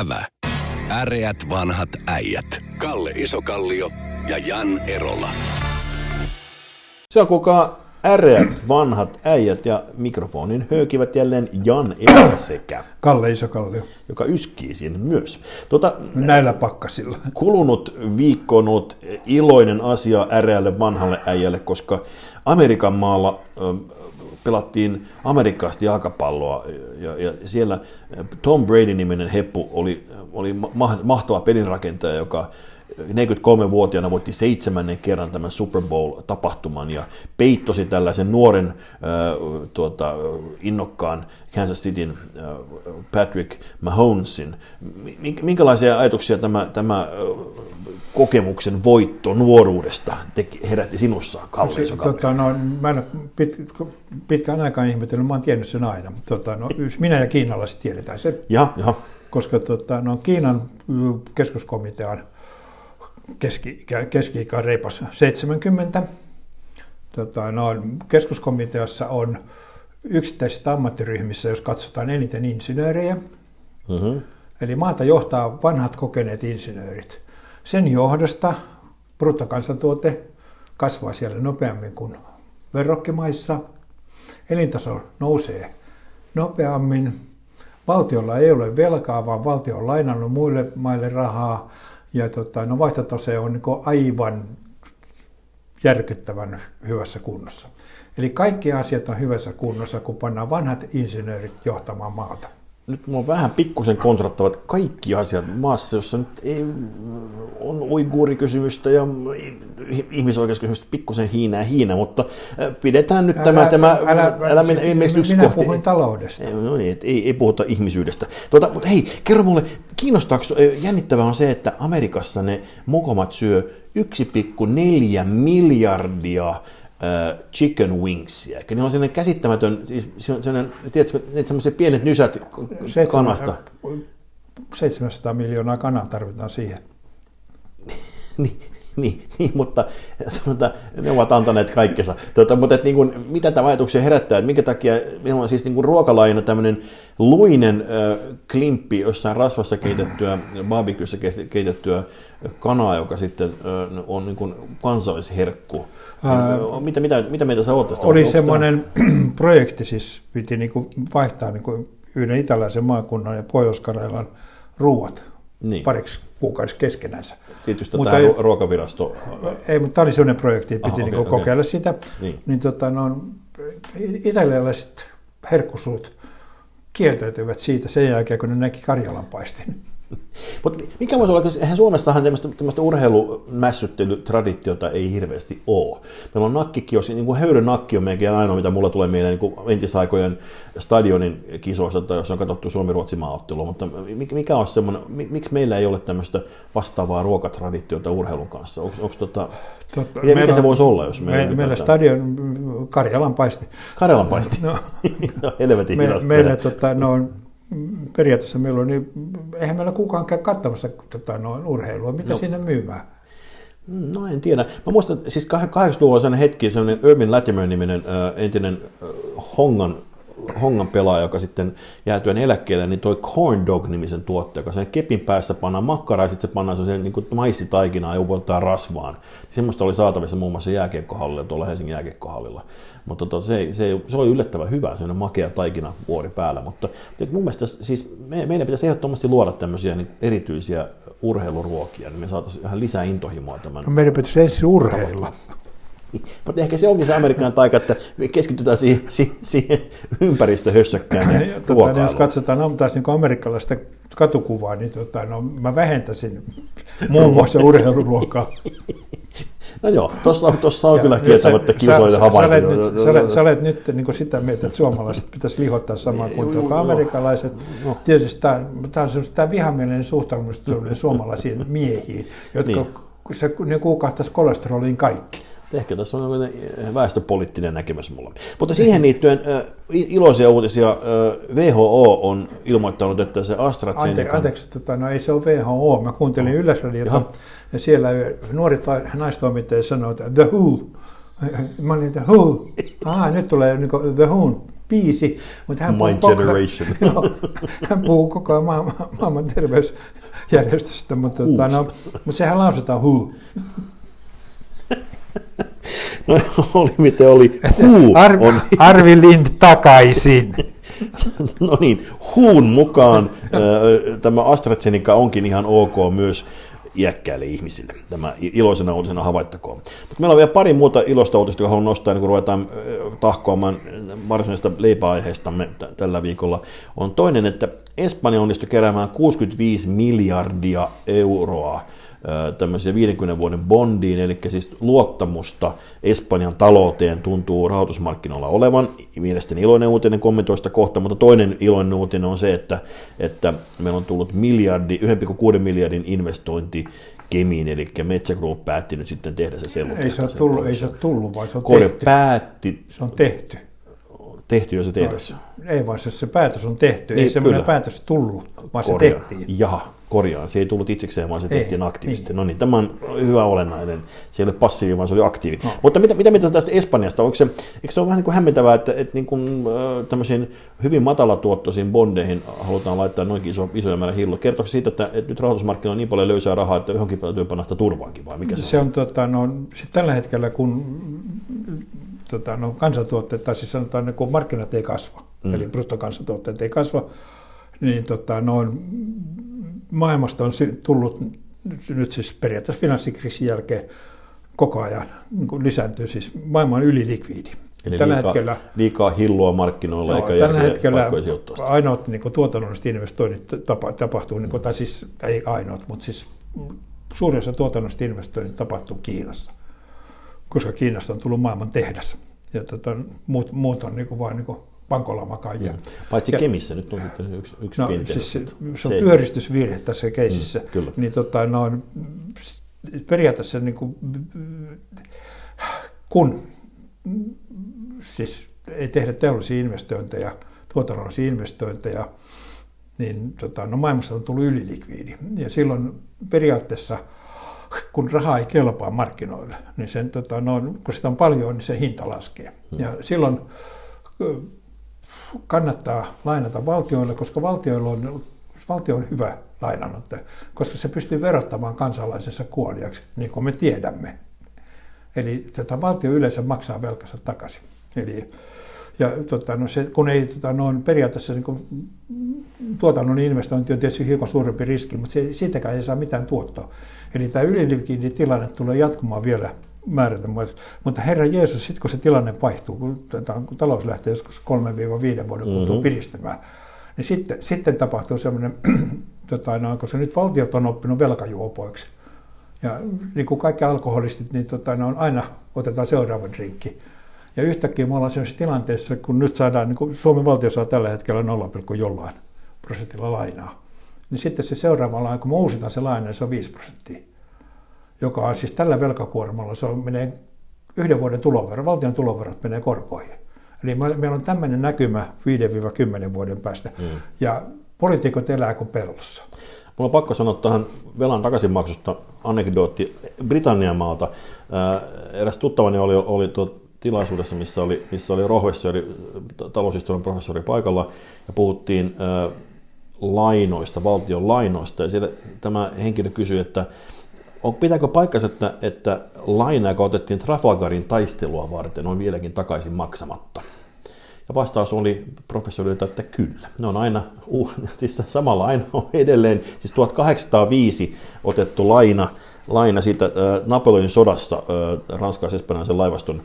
Ävä. Äreät vanhat äijät. Kalle Isokallio ja Jan Erola. Se on kuka äreät vanhat äijät ja mikrofonin höykivät jälleen Jan Erola sekä, Kalle Isokallio. joka yskii siinä myös. Tuota, Näillä pakkasilla. kulunut viikko on ollut iloinen asia äreälle vanhalle äijälle, koska Amerikan maalla pelattiin amerikkalaista jalkapalloa ja, ja siellä Tom Brady-niminen heppu oli, oli ma- mahtava pelinrakentaja, joka 43-vuotiaana voitti seitsemännen kerran tämän Super Bowl-tapahtuman ja peittosi tällaisen nuoren äh, tuota, innokkaan Kansas Cityn äh, Patrick Mahomesin. Mi- Minkälaisia ajatuksia tämä, tämä äh, kokemuksen voitto nuoruudesta teki, herätti sinussa, Kalle Isokalli? Tota, no, mä en ole pit, pitkään aikaan ihmetellyt, mä oon tiennyt sen aina. Tota, no, minä ja kiinalaiset tiedetään se, Ja, ja. koska tota, no, Kiinan keskuskomitean keski, keski-ikä on reipas 70. Tota, no, keskuskomiteassa on yksittäisissä ammattiryhmissä, jos katsotaan eniten insinöörejä, Mm-hmm. Eli maata johtaa vanhat kokeneet insinöörit. Sen johdosta bruttokansantuote kasvaa siellä nopeammin kuin verrokkimaissa. Elintaso nousee nopeammin. Valtiolla ei ole velkaa, vaan valtio on lainannut muille maille rahaa. Ja tota, no vaihtotase on niin aivan järkyttävän hyvässä kunnossa. Eli kaikki asiat on hyvässä kunnossa, kun pannaan vanhat insinöörit johtamaan maata. Nyt on vähän pikkusen kontrattavat kaikki asiat maassa, jossa nyt ei, on uiguurikysymystä ja ihmisoikeuskysymystä pikkusen hiinää hiinä, mutta äh, pidetään nyt tämä, tämä älä, älä, älä mennä mene minä puhuin taloudesta. Ei, No niin, et ei, ei puhuta ihmisyydestä. Tuota, mutta hei, kerro mulle, kiinnostaako, jännittävää on se, että Amerikassa ne mokomat syö 1,4 miljardia chicken wingsia. Eli ne on sellainen käsittämätön, siis se on sellainen, tiedätkö, ne semmoiset pienet nysät kanasta. 700 miljoonaa kanaa tarvitaan siihen. niin, niin, niin, mutta mutta ne ovat antaneet kaikkensa. Tuota, mutta et, niin kuin, mitä tämä ajatuksia herättää, että minkä takia meillä on siis niin kuin ruokalaina tämmöinen luinen äh, klimppi jossain rasvassa keitettyä, barbecuessa keitettyä kanaa, joka sitten äh, on niin kuin kansallisherkku. Ää, mitä, mitä, mitä mieltä sä oot tästä? Oli Onko tämä- semmoinen projekti, siis piti niinku vaihtaa niinku yhden italaisen maakunnan ja Pohjois-Karjalan ruuat Niin. pariksi kuukaudeksi keskenänsä. Tietysti Mutta tämä ruokavirasto. Ei, mutta tämä oli sellainen projekti, että Aha, piti okei, niinku okei. kokeilla sitä. Niin. Niin tota, no, italialaiset herkkusuut kieltäytyivät siitä sen jälkeen, kun ne näki Karjalan paistin. Mutta mikä voisi olla, eihän Suomessahan tämmöistä, tämmöistä urheilumässyttelytraditiota ei hirveästi ole. Meillä on nakkikiosi, niin kuin höyrön nakki on melkein ainoa, mitä mulla tulee mieleen niin kuin entisaikojen stadionin kisoista, tai jos on katsottu Suomi-Ruotsi maaottelua, mutta mikä, on semmoinen, mi- miksi meillä ei ole tämmöistä vastaavaa ruokatraditiota urheilun kanssa? Onko, onko tota, Totta, mikä, mikä meillä se on- voisi olla, jos me, meillä meillä stadion Karjalan paisti. Karjalan paisti. No. No, helvetin Me, meillä, tota, no, periaatteessa meillä on, niin, eihän meillä kukaan käy katsomassa tota, no, urheilua. Mitä No. sinne myymään? No en tiedä. Mä muistan, siis 80-luvulla sellainen hetki, sellainen Urban Latimer-niminen äh, entinen äh, Hongan, Hongan pelaaja, joka sitten jäätyön eläkkeelle, niin toi Corn Dog-nimisen tuotteen, joka sen kepin päässä pannaan makkaraa ja sitten se pannaan sellaisen niin kuin maissitaikinaa ja upotetaan rasvaan. Semmoista oli saatavissa muun muassa jääkiekkohallilla, tuolla Helsingin jääkiekkohallilla. Mutta tota, se, ei- se, ei- se oli yllättävän hyvä, sellainen makea taikina vuori päällä. Mutta mun mielestä siis me, meidän pitäisi ehdottomasti luoda tämmöisiä niin erityisiä urheiluruokia, niin me saataisiin vähän lisää intohimoa tämän No, meidän pitäisi ensin urheilla. mutta ehkä se onkin se Amerikan taika, että me keskitytään siihen, siihen, ympäristöhössökkään ja Tota, niin jos katsotaan no, taas niin amerikkalaista katukuvaa, niin tota, no, mä vähentäisin muun muassa urheiluruokaa. No joo, tuossa on, tossa on Ja kyllä kieltämättä sä- kiusoillinen sä- sä olet havainto. nyt- Sä olet, sä olet nyt niin kuin sitä mieltä, että suomalaiset pitäisi lihottaa samaan kuin Joo, kuin amerikkalaiset. No. Tietysti tämä, tämä on semmoista tämä vihamielinen suhtautuminen suomalaisiin miehiin, jotka Niin. niin. se, ne kuukahtaisi kolesteroliin kaikki. Ehkä tässä on jokin väestöpoliittinen näkemys mulla. Mutta siihen liittyen i- iloisia uutisia. Äh, WHO on ilmoittanut, että se Ante, AstraZeneca... anteeksi, tota, no ei se ole WHO. Mä kuuntelin Yleisradiota Jaha. ja siellä nuori ta- naistoimittaja sanoi, että The Who. Mä olin, että Who. Ah, nyt tulee niin The Who biisi, mutta hän My puhuu, koko, Generation. joo, hän puhuu koko ajan maailman, maailman terveysjärjestöstä, mutta, tota, no, mutta sehän lausutaan who. No oli miten oli. Huu Ar- on, Arvi Lind takaisin. no niin, huun mukaan tämä AstraZeneca onkin ihan ok myös iäkkäille ihmisille. Tämä iloisena uutisena havaittakoon. Mutta meillä on vielä pari muuta iloista uutista, jotka haluan nostaa, niin kun ruvetaan tahkoamaan varsinaista leipäaiheistamme t- tällä viikolla. On toinen, että Espanja onnistui keräämään 65 miljardia euroa tämmöisiä 50 vuoden bondiin, eli siis luottamusta Espanjan talouteen tuntuu rahoitusmarkkinoilla olevan. Mielestäni iloinen uutinen kommentoista kohta, mutta toinen iloinen uutinen on se, että, että meillä on tullut miljardi, 1,6 miljardin investointi Kemiin, eli Metsä Group päätti nyt sitten tehdä se sellu. Ei se ole tullut, ei se ole tullut vaan se on Kore tehty. päätti, Se on tehty. tehty jo se tehdessä. Ei vaan se, se päätös on tehty. Niin, ei semmoinen kyllä. päätös tullut, vaan se Korjaan. tehtiin. Jaha, korjaan. Se ei tullut itsekseen, vaan se Ei, tehtiin aktiivisesti. niin. No niin, tämä on hyvä olennainen. Se ei ole passiivi, vaan se oli aktiivi. No. Mutta mitä, mitä mitä tästä Espanjasta? Onko se, eikö se ole vähän niin kuin hämmentävää, että, että niin kuin, äh, tämmöisiin hyvin matalatuottoisiin bondeihin halutaan laittaa noinkin iso, isoja määrä hillo? Kertooko siitä, että, että nyt rahoitusmarkkinoilla on niin paljon löysää rahaa, että johonkin täytyy panna sitä turvaankin, vai mikä se, Se on tota, no, sit tällä hetkellä, kun tota, no, kansantuotteet, tai siis sanotaan, että kun markkinat ei kasva, mm. eli bruttokansantuotteet ei kasva, niin tota, noin, maailmasta on tullut nyt siis periaatteessa finanssikriisin jälkeen koko ajan niin lisääntyy, siis maailma on ylilikviidi. Eli tällä liikaa, hetkellä, liikaa hilloa markkinoilla joo, eikä tällä hetkellä ainoat niin kuin, tuotannolliset investoinnit tapa, tapahtuu, niin kuin, tai siis ei ainoat, mutta siis suurin osa tuotannolliset investoinnit tapahtuu Kiinassa, koska Kiinasta on tullut maailman tehdas. Ja tota, muut, muut on niin kuin, vain niin kuin pankolamakaan. Ja, Paitsi ja- Kemissä nyt on sitten yksi, yksi No, pieni siis se, se on pyöristysvirhe tässä keisissä. Mm, kyllä. Niin tota, noin, periaatteessa niin kuin, kun siis ei tehdä teollisia investointeja, tuotannollisia investointeja, niin tota, no maailmassa on tullut ylilikviidi. Ja silloin periaatteessa, kun raha ei kelpaa markkinoille, niin sen, tota, no, kun sitä on paljon, niin se hinta laskee. Ja silloin kannattaa lainata valtioille, koska valtioilla on, valtio on hyvä lainanotto, koska se pystyy verottamaan kansalaisensa kuoliaksi, niin kuin me tiedämme. Eli tätä valtio yleensä maksaa velkansa takaisin. Eli, ja tota, no se, kun ei tota, no, periaatteessa niin kuin, tuotannon investointi on tietysti hiukan suurempi riski, mutta se, siitäkään ei saa mitään tuottoa. Eli tämä ylilikviditilanne tulee jatkumaan vielä määrätä. Mutta Herra Jeesus, sitten kun se tilanne vaihtuu, kun, kun talous lähtee joskus 3-5 vuoden kuluttua Mhm. piristymään, niin sitten, sitten tapahtuu semmoinen, tota, no, koska nyt valtiot on oppinut velkajuopoiksi. Ja niin kuin kaikki alkoholistit, niin tota, ne on aina otetaan seuraava drinkki. Ja yhtäkkiä me ollaan sellaisessa tilanteessa, kun nyt saadaan, niin kuin Suomen valtio saa tällä hetkellä 0, jollain prosentilla lainaa. Niin sitten se seuraava laina, kun me uusitaan se laina, niin se on 5 prosenttia. Joka on siis tällä velkakuormalla, se on, menee yhden vuoden tulovero, valtion tuloverot menee korkoihin. Eli me- meillä on tämmöinen näkymä 5-10 vuoden päästä. Mm. Ja poliitikot elää kuin pellossa. Mulla on pakko sanoa tähän velan takaisinmaksusta anekdootti Britannian maalta. Ää, Eräs tuttavani oli, oli tuo tilaisuudessa, missä oli, missä oli professori, taloushistorian professori paikalla, ja puhuttiin ää, lainoista, valtion lainoista, ja siellä tämä henkilö kysyi, että on, pitääkö paikkansa, että, että laina, joka otettiin Trafalgarin taistelua varten, on vieläkin takaisin maksamatta? Ja vastaus oli professorilta, että kyllä. Ne on aina, uh, siis sama laina on edelleen, siis 1805 otettu laina, laina siitä Napoleonin sodassa ranskalais-espanjalaisen laivaston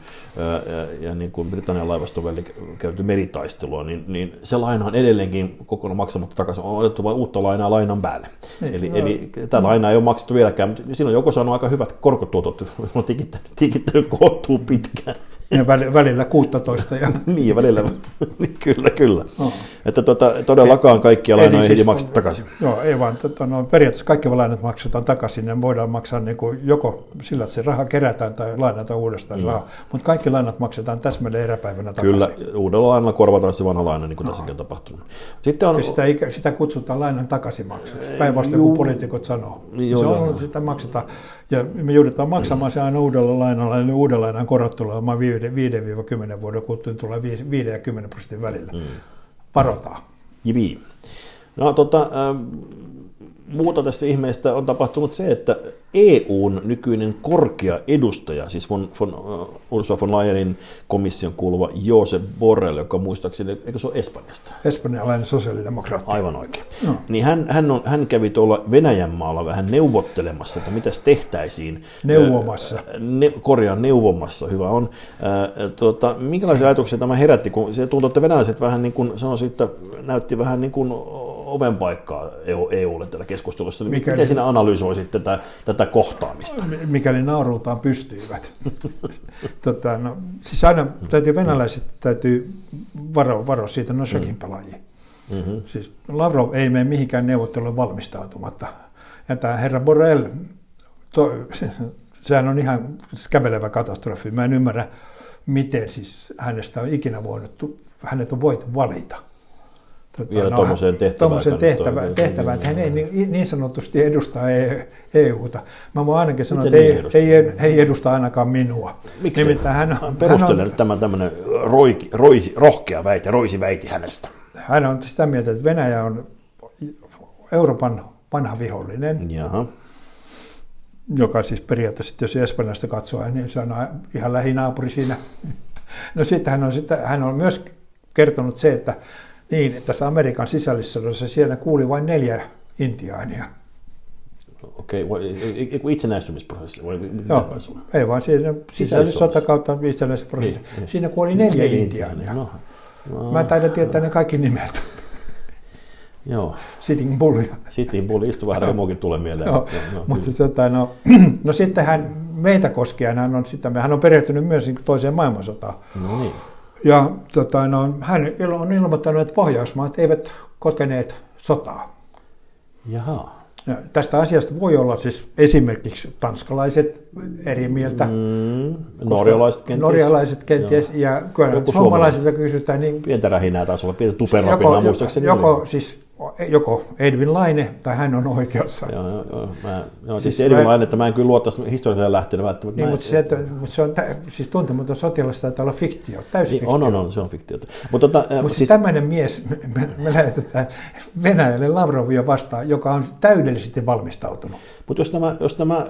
ja niin kuin Britannian laivaston välillä käyty meritaistelua, niin, niin se laina on edelleenkin kokonaan maksamatta takaisin. On otettu vain uutta lainaa lainan päälle. Niin, eli, no. eli tämä laina ei ole maksettu vieläkään, mutta siinä on joko saanut aika hyvät korkotuotot, on tikittänyt, tikittänyt kohtuu pitkään. Ja väl- välillä 16 ja niin, välillä, niin, kyllä, kyllä. No. Että tota, todellakaan kaikkia lainoja ei siis- heti makseta takaisin. Joo, ei vaan. Tota, no, periaatteessa kaikki lainat maksetaan takaisin. Ne voidaan maksaa niin kuin joko sillä, että se raha kerätään tai lainataan uudestaan mm. Mutta kaikki lainat maksetaan täsmälleen eräpäivänä takaisin. Kyllä, uudella lainalla korvataan se vanha laina, niin kuin tässäkin on tapahtunut. Sitten on, Ja sitä, sitä kutsutaan lainan takaisinmaksuksi, päinvastoin kuin poliitikot sanoo. Niin, joo, se joo. on, sitä maksetaan. Ja me joudutaan maksamaan se aina uudella lainalla, eli uuden lainan korot tulee olemaan 5-10 vuoden kuluttua niin tulee 5 ja 10 prosentin välillä. Mm. Varotaan. Jibi. No tota, muuta tässä ihmeestä on tapahtunut se, että EUn nykyinen korkea edustaja, siis von, von, uh, Ursula von Leyenin komission kuuluva Josep Borrell, joka muistaakseni, eikö se ole Espanjasta? Espanjalainen sosiaalidemokraatti. Aivan oikein. No. Niin hän, hän, on, hän kävi tuolla Venäjän maalla vähän neuvottelemassa, että mitä tehtäisiin. Neuvomassa. Ne, korjaan neuvomassa, hyvä on. Äh, tuota, minkälaisia ajatuksia tämä herätti, kun se tuntuu, että venäläiset vähän niin kuin sanoisin, että näytti vähän niin kuin oven paikkaa EUlle tällä keskustelussa. Mikäli, Miten sinä analysoisit tätä, tätä kohtaamista? Mikäli naurultaan pystyivät. tota, no, siis aina täytyy, venäläiset täytyy varoa, varoa siitä, no sekin mm. pelaajia. Mm-hmm. Siis Lavrov ei mene mihinkään neuvotteluun valmistautumatta. Ja tämä herra Borrell, to, sehän on ihan kävelevä katastrofi. Mä en ymmärrä, miten siis hänestä on ikinä voinut, hänet on voitu valita tota, vielä no, tuommoiseen tehtävään. tehtävä, tehtävään, että hän ei niin, niin sanotusti edusta EUta. E Mä voin ainakin sanoa, että niin ei, ei, ei edusta ainakaan minua. Miksi? Nimittäin hän, Perustelen hän on, tämä tämmöinen roiki, roisi, rohkea väite, roisi väiti hänestä. Hän on sitä mieltä, että Venäjä on Euroopan vanha vihollinen. Jaha. Joka siis periaatteessa, jos Espanjasta katsoo, niin se on ihan lähinaapuri siinä. No sitten hän on, sitten, hän on myös kertonut se, että niin, että tässä Amerikan sisällissodassa siellä kuuli vain neljä intiaania. Okei, okay, itsenäistymisprosessi? Vai Joo, ei vaan siinä sisällissota kautta itsenäistymisprosessi. Niin, niin. Siinä kuoli neljä niin, intiaania. No, no, Mä taidan tietää ne kaikki nimet. Joo. Sitting Bull. Sitting Bull, istu vähän remokin tulee mieleen. Joo, no, mutta tota, no, no sitten hän meitä koskien, hän on, sitä, hän on perehtynyt myös niin toiseen maailmansotaan. No niin. Ja tota, no, hän on ilmoittanut, että Pohjoismaat eivät kokeneet sotaa. Jaha. Ja tästä asiasta voi olla siis esimerkiksi tanskalaiset eri mieltä. Mm, norjalaiset kenties. Norjalaiset kenties. Joo. Ja kyllä suomalaisilta kysytään. Niin, pientä rähinää taisi olla, pientä tuperapinaa joko, muistaakseni. Joko, siis joko Edwin Laine tai hän on oikeassa. Joo, joo, joo. Mä, joo siis, siis Edwin Laine, että mä en kyllä luottaisi historialliselle lähteenä välttämättä. Niin, mutta, se, että, mutta se on, siis tuntematon sotilas taitaa olla fiktio, täysin niin, fiktio. On, on, on, se on fiktio. Mutta tota, mutta siis, tämmöinen mies, me, me lähetetään Venäjälle Lavrovia vastaan, joka on täydellisesti valmistautunut. Mutta jos tämä, jos tämä äh,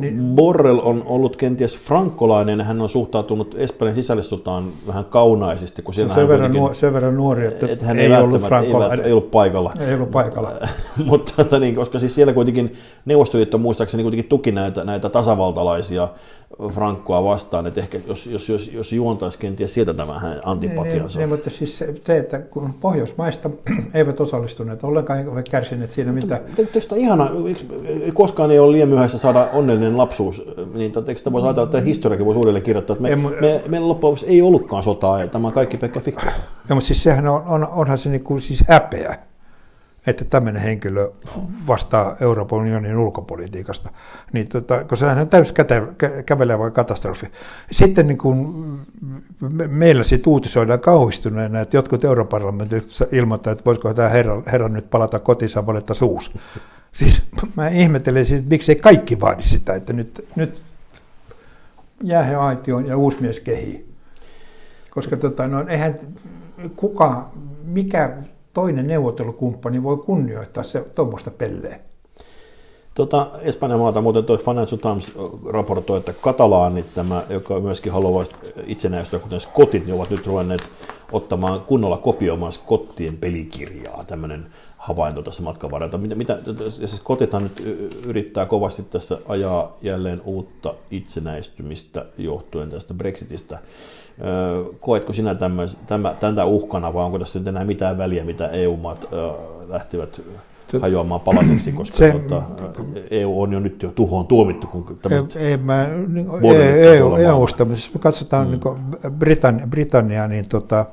niin, Borrell on ollut kenties frankkolainen, hän on suhtautunut Espanjan sisällissotaan vähän kaunaisesti. Kun se on sen verran, nuor, sen verran nuori, että, että hän ei, ei ollut frankkolainen. Ei, ei ollut paikalla. Ei ollut paikalla. Mutta että niin, koska siis siellä kuitenkin Neuvostoliitto muistaakseni kuitenkin tuki näitä, näitä tasavaltalaisia Frankkoa vastaan, että ehkä jos, jos, jos, jos juontaisi kenties sieltä tämä antipatiansa. Ne, ne, mutta siis se, että kun Pohjoismaista eivät osallistuneet ollenkaan, eivät kärsineet siinä mitä... Eikö tämä ihana, koskaan ei ole liian myöhäistä saada onnellinen lapsuus, niin eikö sitä voisi ajatella, että historiakin voisi uudelleen kirjoittaa, että me, me, me, meillä loppujen ei ollutkaan sotaa ja tämä on kaikki pelkkä fiktiota. Ja, mutta siis sehän on, on, onhan se niin kuin siis häpeä että tämmöinen henkilö vastaa Euroopan unionin ulkopolitiikasta, niin tota, kun sehän on täysin käte, kävelevä katastrofi. Sitten niin kun meillä siitä uutisoidaan kauhistuneena, että jotkut europarlamentissa ilmoittavat, että voisiko tämä herra, herra nyt palata kotiinsa valetta suus. Siis mä ihmettelen, että miksei kaikki vaadi sitä, että nyt, nyt jäähe aitioon ja uusi mies kehii. Koska tota, no, eihän kuka, mikä toinen neuvottelukumppani voi kunnioittaa se tuommoista pelleä. Tota, Espanjan maata muuten tuo Financial Times raportoi, että katalaanit, tämä, joka myöskin haluaa itsenäistyä, kuten skotit, niin ovat nyt ruvenneet ottamaan kunnolla kopioimaan skottien pelikirjaa, tämmöinen havainto tässä matkan varrella. Mitä, mitä, siis skotithan nyt yrittää kovasti tässä ajaa jälleen uutta itsenäistymistä johtuen tästä Brexitistä. Koetko sinä tämän, tämän uhkana vai onko tässä nyt enää mitään väliä, mitä EU-maat lähtivät hajoamaan palasiksi, koska se, tuota, EU on jo nyt jo tuhoon tuomittu. Kun tämä ei, mä, niin, EU, EUsta, jos me katsotaan mm. niin Britannia, Britannia, niin tota,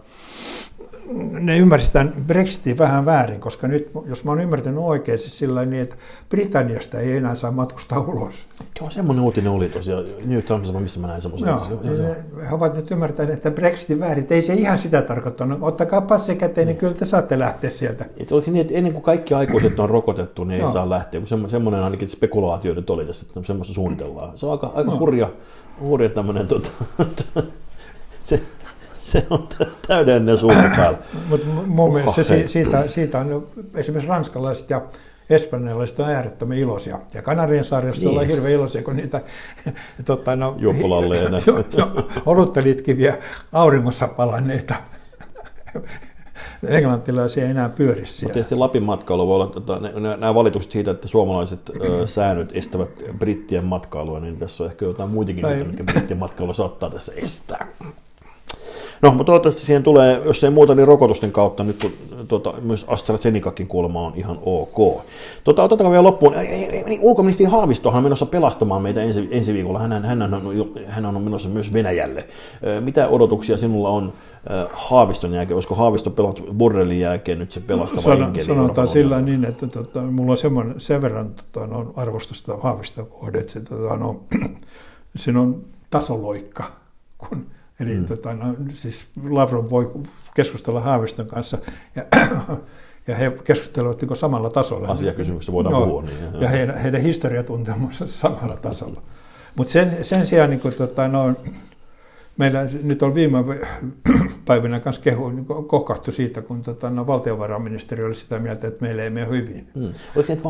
ne ymmärsivät tämän Brexitin vähän väärin, koska nyt, jos mä oon ymmärtänyt oikein, siis sillä niin, että Britanniasta ei enää saa matkustaa ulos. Joo, semmoinen uutinen oli tosiaan New Timesissa, missä mä näin semmoisen. Joo, joo, joo. He ovat nyt ymmärtäneet, että Brexitin väärin, ei se ihan sitä tarkoittanut. Ottakaa passi käteen, niin kyllä te saatte lähteä sieltä. Et oliko niin, että ennen kuin kaikki aikuiset on rokotettu, niin ei joo. saa lähteä, kun semmoinen ainakin spekulaatio nyt oli tässä, että semmoista suunnitellaan. Se on aika, aika hurja, hurja tämmöinen tota, Se, se on täydellinen päällä. Mutta mun mielestä se, siitä, siitä on esimerkiksi ranskalaiset ja espanjalaiset on äärettömän iloisia. Ja Kanarien saarissa niin. ollaan hirveän iloisia, kun niitä tota, no, Juopulalleena. oluttelitkiviä auringossa palanneita englantilaisia ei enää pyöri siellä. Mutta tietysti Lapin matkailu voi olla, tota, nämä valitukset siitä, että suomalaiset ö, säännöt estävät brittien matkailua, niin tässä on ehkä jotain muitakin, mitkä brittien matkailu saattaa tässä estää. No, mutta toivottavasti siihen tulee, jos ei muuta, niin rokotusten kautta nyt kun tuota, myös AstraZenecakin kuulemma on ihan ok. Tota, otetaan vielä loppuun. Niin ulkoministeri Haavistohan on menossa pelastamaan meitä ensi, ensi viikolla. Hän, hän, on, hän on menossa myös Venäjälle. Mitä odotuksia sinulla on Haaviston jälkeen? Olisiko Haavisto pelannut Borrellin jälkeen nyt se pelastava Sano, enkeli? Sanotaan sillä niin, että tota, mulla on semmoinen, sen verran tota, on arvostusta Haaviston kohde, että se, tota, no, siinä on tasoloikka, kun Eli mm. tota, no, siis Lavrov voi keskustella Haaviston kanssa ja, ja he keskustelevat niin samalla tasolla. Asiakysymyksistä voidaan no, puhua. Niin, ja heidän, heidän historiatuntemuksensa samalla tasolla. Mutta sen, sen sijaan niin kuin, tota, no, meillä nyt on viime päivinä kanssa kehu, kohkahtu siitä, kun tota, no, valtiovarainministeri oli sitä mieltä, että meillä ei mene hyvin. Mm. Oliko se, että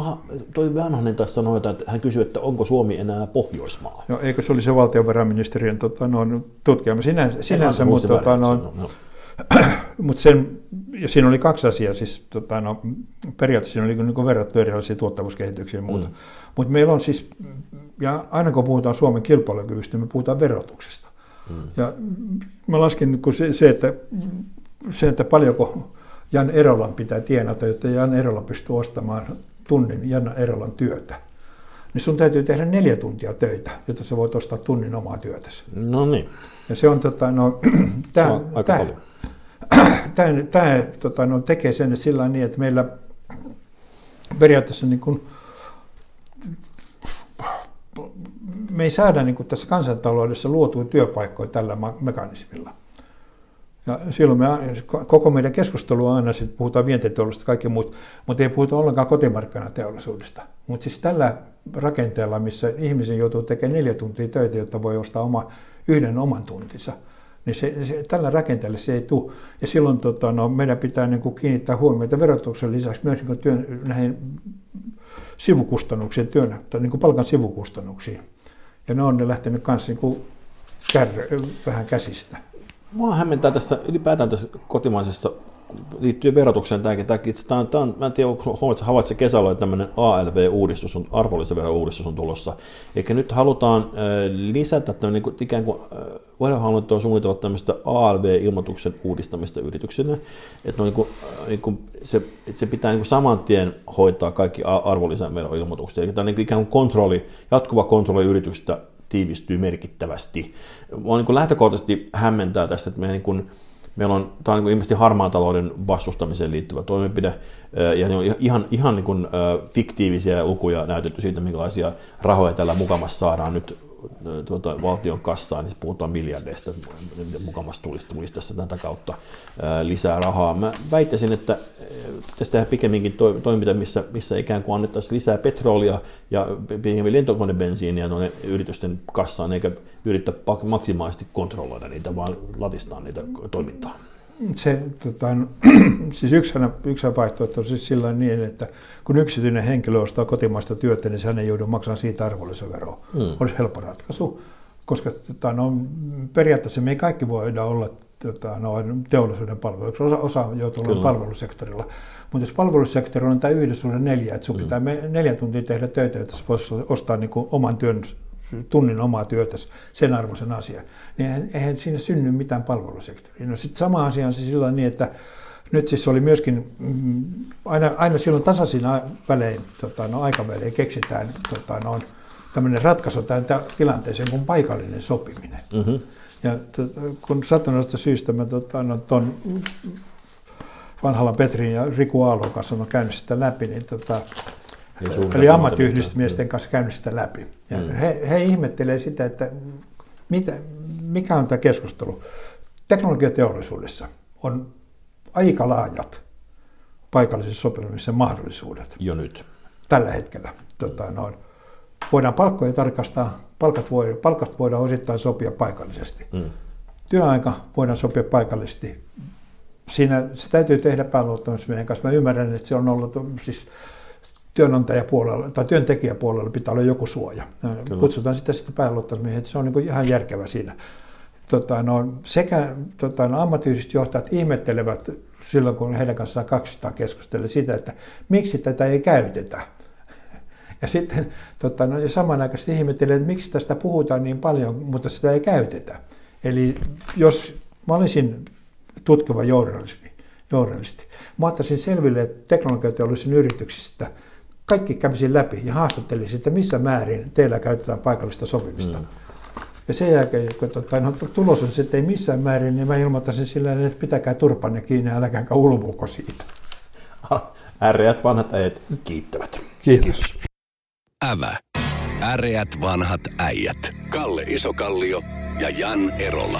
toi Vanhanen tässä sanoi, että hän kysyi, että onko Suomi enää Pohjoismaa? No, eikö se oli se valtiovarainministeriön tota, no, tutkija. Sinä, sinänsä, mutta tota, no, no. Mutta sen, ja siinä oli kaksi asiaa, siis tota, no, periaatteessa siinä oli niin verrattu erilaisia tuottavuuskehityksiä ja muuta. Mm. Mutta meillä on siis, ja aina kun puhutaan Suomen kilpailukyvystä, me puhutaan verotuksesta. Ja mä laskin kun se, se, että, se, että paljonko Jan Erolan pitää tienata, jotta Jan Erola pystyy ostamaan tunnin Jan Erolan työtä. Niin sun täytyy tehdä neljä tuntia töitä, jotta sä voit ostaa tunnin omaa työtäsi. No niin. Ja se on, tota, no, se on aika tää, paljon. Tämä, tämä tota, no, tekee sen sillä niin, että meillä periaatteessa niin kuin, me ei saada niin kuin tässä kansantaloudessa luotua työpaikkoja tällä mekanismilla. Ja silloin me, koko meidän keskustelu on aina, että puhutaan vientiteollisuudesta ja kaikki muut, mutta ei puhuta ollenkaan kotimarkkinateollisuudesta. Mutta siis tällä rakenteella, missä ihmisen joutuu tekemään neljä tuntia töitä, jotta voi ostaa oma, yhden oman tuntinsa, niin se, se, tällä rakenteella se ei tule. Ja silloin tota, no, meidän pitää niin kuin kiinnittää huomiota verotuksen lisäksi myös niin työn, näihin sivukustannuksiin, työn, tai niin kuin palkan sivukustannuksiin. Ja ne on ne lähtenyt kanssa niin kärry, vähän käsistä. Mua hämmentää tässä ylipäätään tässä kotimaisessa liittyy verotukseen tämäkin. tämäkin tämä tämä mä en tiedä, onko havaitse kesällä, että tämmöinen ALV-uudistus, on, arvonlisävero-uudistus on tulossa. Eikä nyt halutaan äh, lisätä niin kuin, ikään kuin äh, on suunnitella tämmöistä ALV-ilmoituksen uudistamista yrityksille. Että no, niin kuin, niin kuin se, että se pitää niin kuin saman tien hoitaa kaikki arvonlisäveroilmoitukset. Eli tämä on niin kuin ikään kuin kontrolli, jatkuva kontrolli yrityksestä tiivistyy merkittävästi. Mua niin lähtökohtaisesti hämmentää tässä, että me niin kuin, Meillä on, tämä on niin ilmeisesti harmaan talouden vastustamiseen liittyvä toimenpide, ja ne on ihan, ihan niin kuin, fiktiivisiä lukuja näytetty siitä, minkälaisia rahoja tällä mukamassa saadaan nyt tuota, valtion kassaan, niin puhutaan miljardeista, mukamassa tulisi, tulisi tässä tätä kautta lisää rahaa. Mä väittäisin, että pitäisi tehdä pikemminkin toiminta, missä, missä ikään kuin annettaisiin lisää petrolia ja pikemmin lentokonebensiiniä yritysten kassaan, eikä yrittää maksimaalisesti kontrolloida niitä, vaan latistaa niitä toimintaa se, tota, siis yksi, yksi vaihtoehto on siis sillä niin, että kun yksityinen henkilö ostaa kotimaista työtä, niin hän ei joudu maksamaan siitä arvonlisäveroa. Mm. Olisi helppo ratkaisu, koska tota, no, periaatteessa me ei kaikki voida olla tota, no, teollisuuden palveluksi. Osa, osa joutuu olla palvelusektorilla. Mutta jos palvelusektorilla on tämä yhdessä neljä, että sinun mm. pitää neljä tuntia tehdä töitä, että voisi ostaa niin kuin, oman työn tunnin omaa työtä sen arvoisen asian, niin eihän siinä synny mitään palvelusektoria. No sitten sama asia on se silloin niin, että nyt siis oli myöskin, mm, aina, aina silloin tasaisin välein, tota, no aikavälein keksitään tota, no, tämmöinen ratkaisu tähän tilanteeseen kuin paikallinen sopiminen. Mm-hmm. Ja to, kun satunnaista syystä mä tota, no, ton vanhalla Petrin ja Riku Aallon kanssa on käynyt sitä läpi, niin tota, Eli ammattiyhdistymiesten kanssa käynyt sitä läpi. Ja mm. he, he ihmettelee sitä, että mitä, mikä on tämä keskustelu. Teknologiateollisuudessa on aika laajat paikallisessa sopimisessa mahdollisuudet. Jo nyt. Tällä hetkellä. Tota, noin. Voidaan palkkoja tarkastaa, palkat, voi, palkat voidaan osittain sopia paikallisesti. Mm. Työaika voidaan sopia paikallisesti. Siinä se täytyy tehdä pääluottamusmiehen kanssa. Mä ymmärrän, että se on ollut siis työnantajapuolella tai työntekijäpuolella pitää olla joku suoja. Kyllä. Kutsutaan sitä sitten pääluottamusmiehen, että se on niin ihan järkevä siinä. Tota, no, sekä tota, no, ammatilliset johtajat ihmettelevät silloin, kun heidän kanssaan kaksistaan keskustelee sitä, että miksi tätä ei käytetä. Ja sitten tota, no, ja samanaikaisesti ihmettelee, että miksi tästä puhutaan niin paljon, mutta sitä ei käytetä. Eli jos mä olisin tutkiva journalismi, journalisti, mä ottaisin selville teknologiateollisen yrityksistä, kaikki kävisin läpi ja haastattelisin, että missä määrin teillä käytetään paikallista sopimista. Mm. Ja sen jälkeen, kun tota, no, tulos on se, että ei missään määrin, niin mä ilmoittaisin sillä että pitäkää turpanne kiinni, äläkääkä ulvuuko siitä. Äreät vanhat äijät kiittävät. Kiitos. Ävä. Äreät vanhat äijät. Kalle Isokallio ja Jan Erola.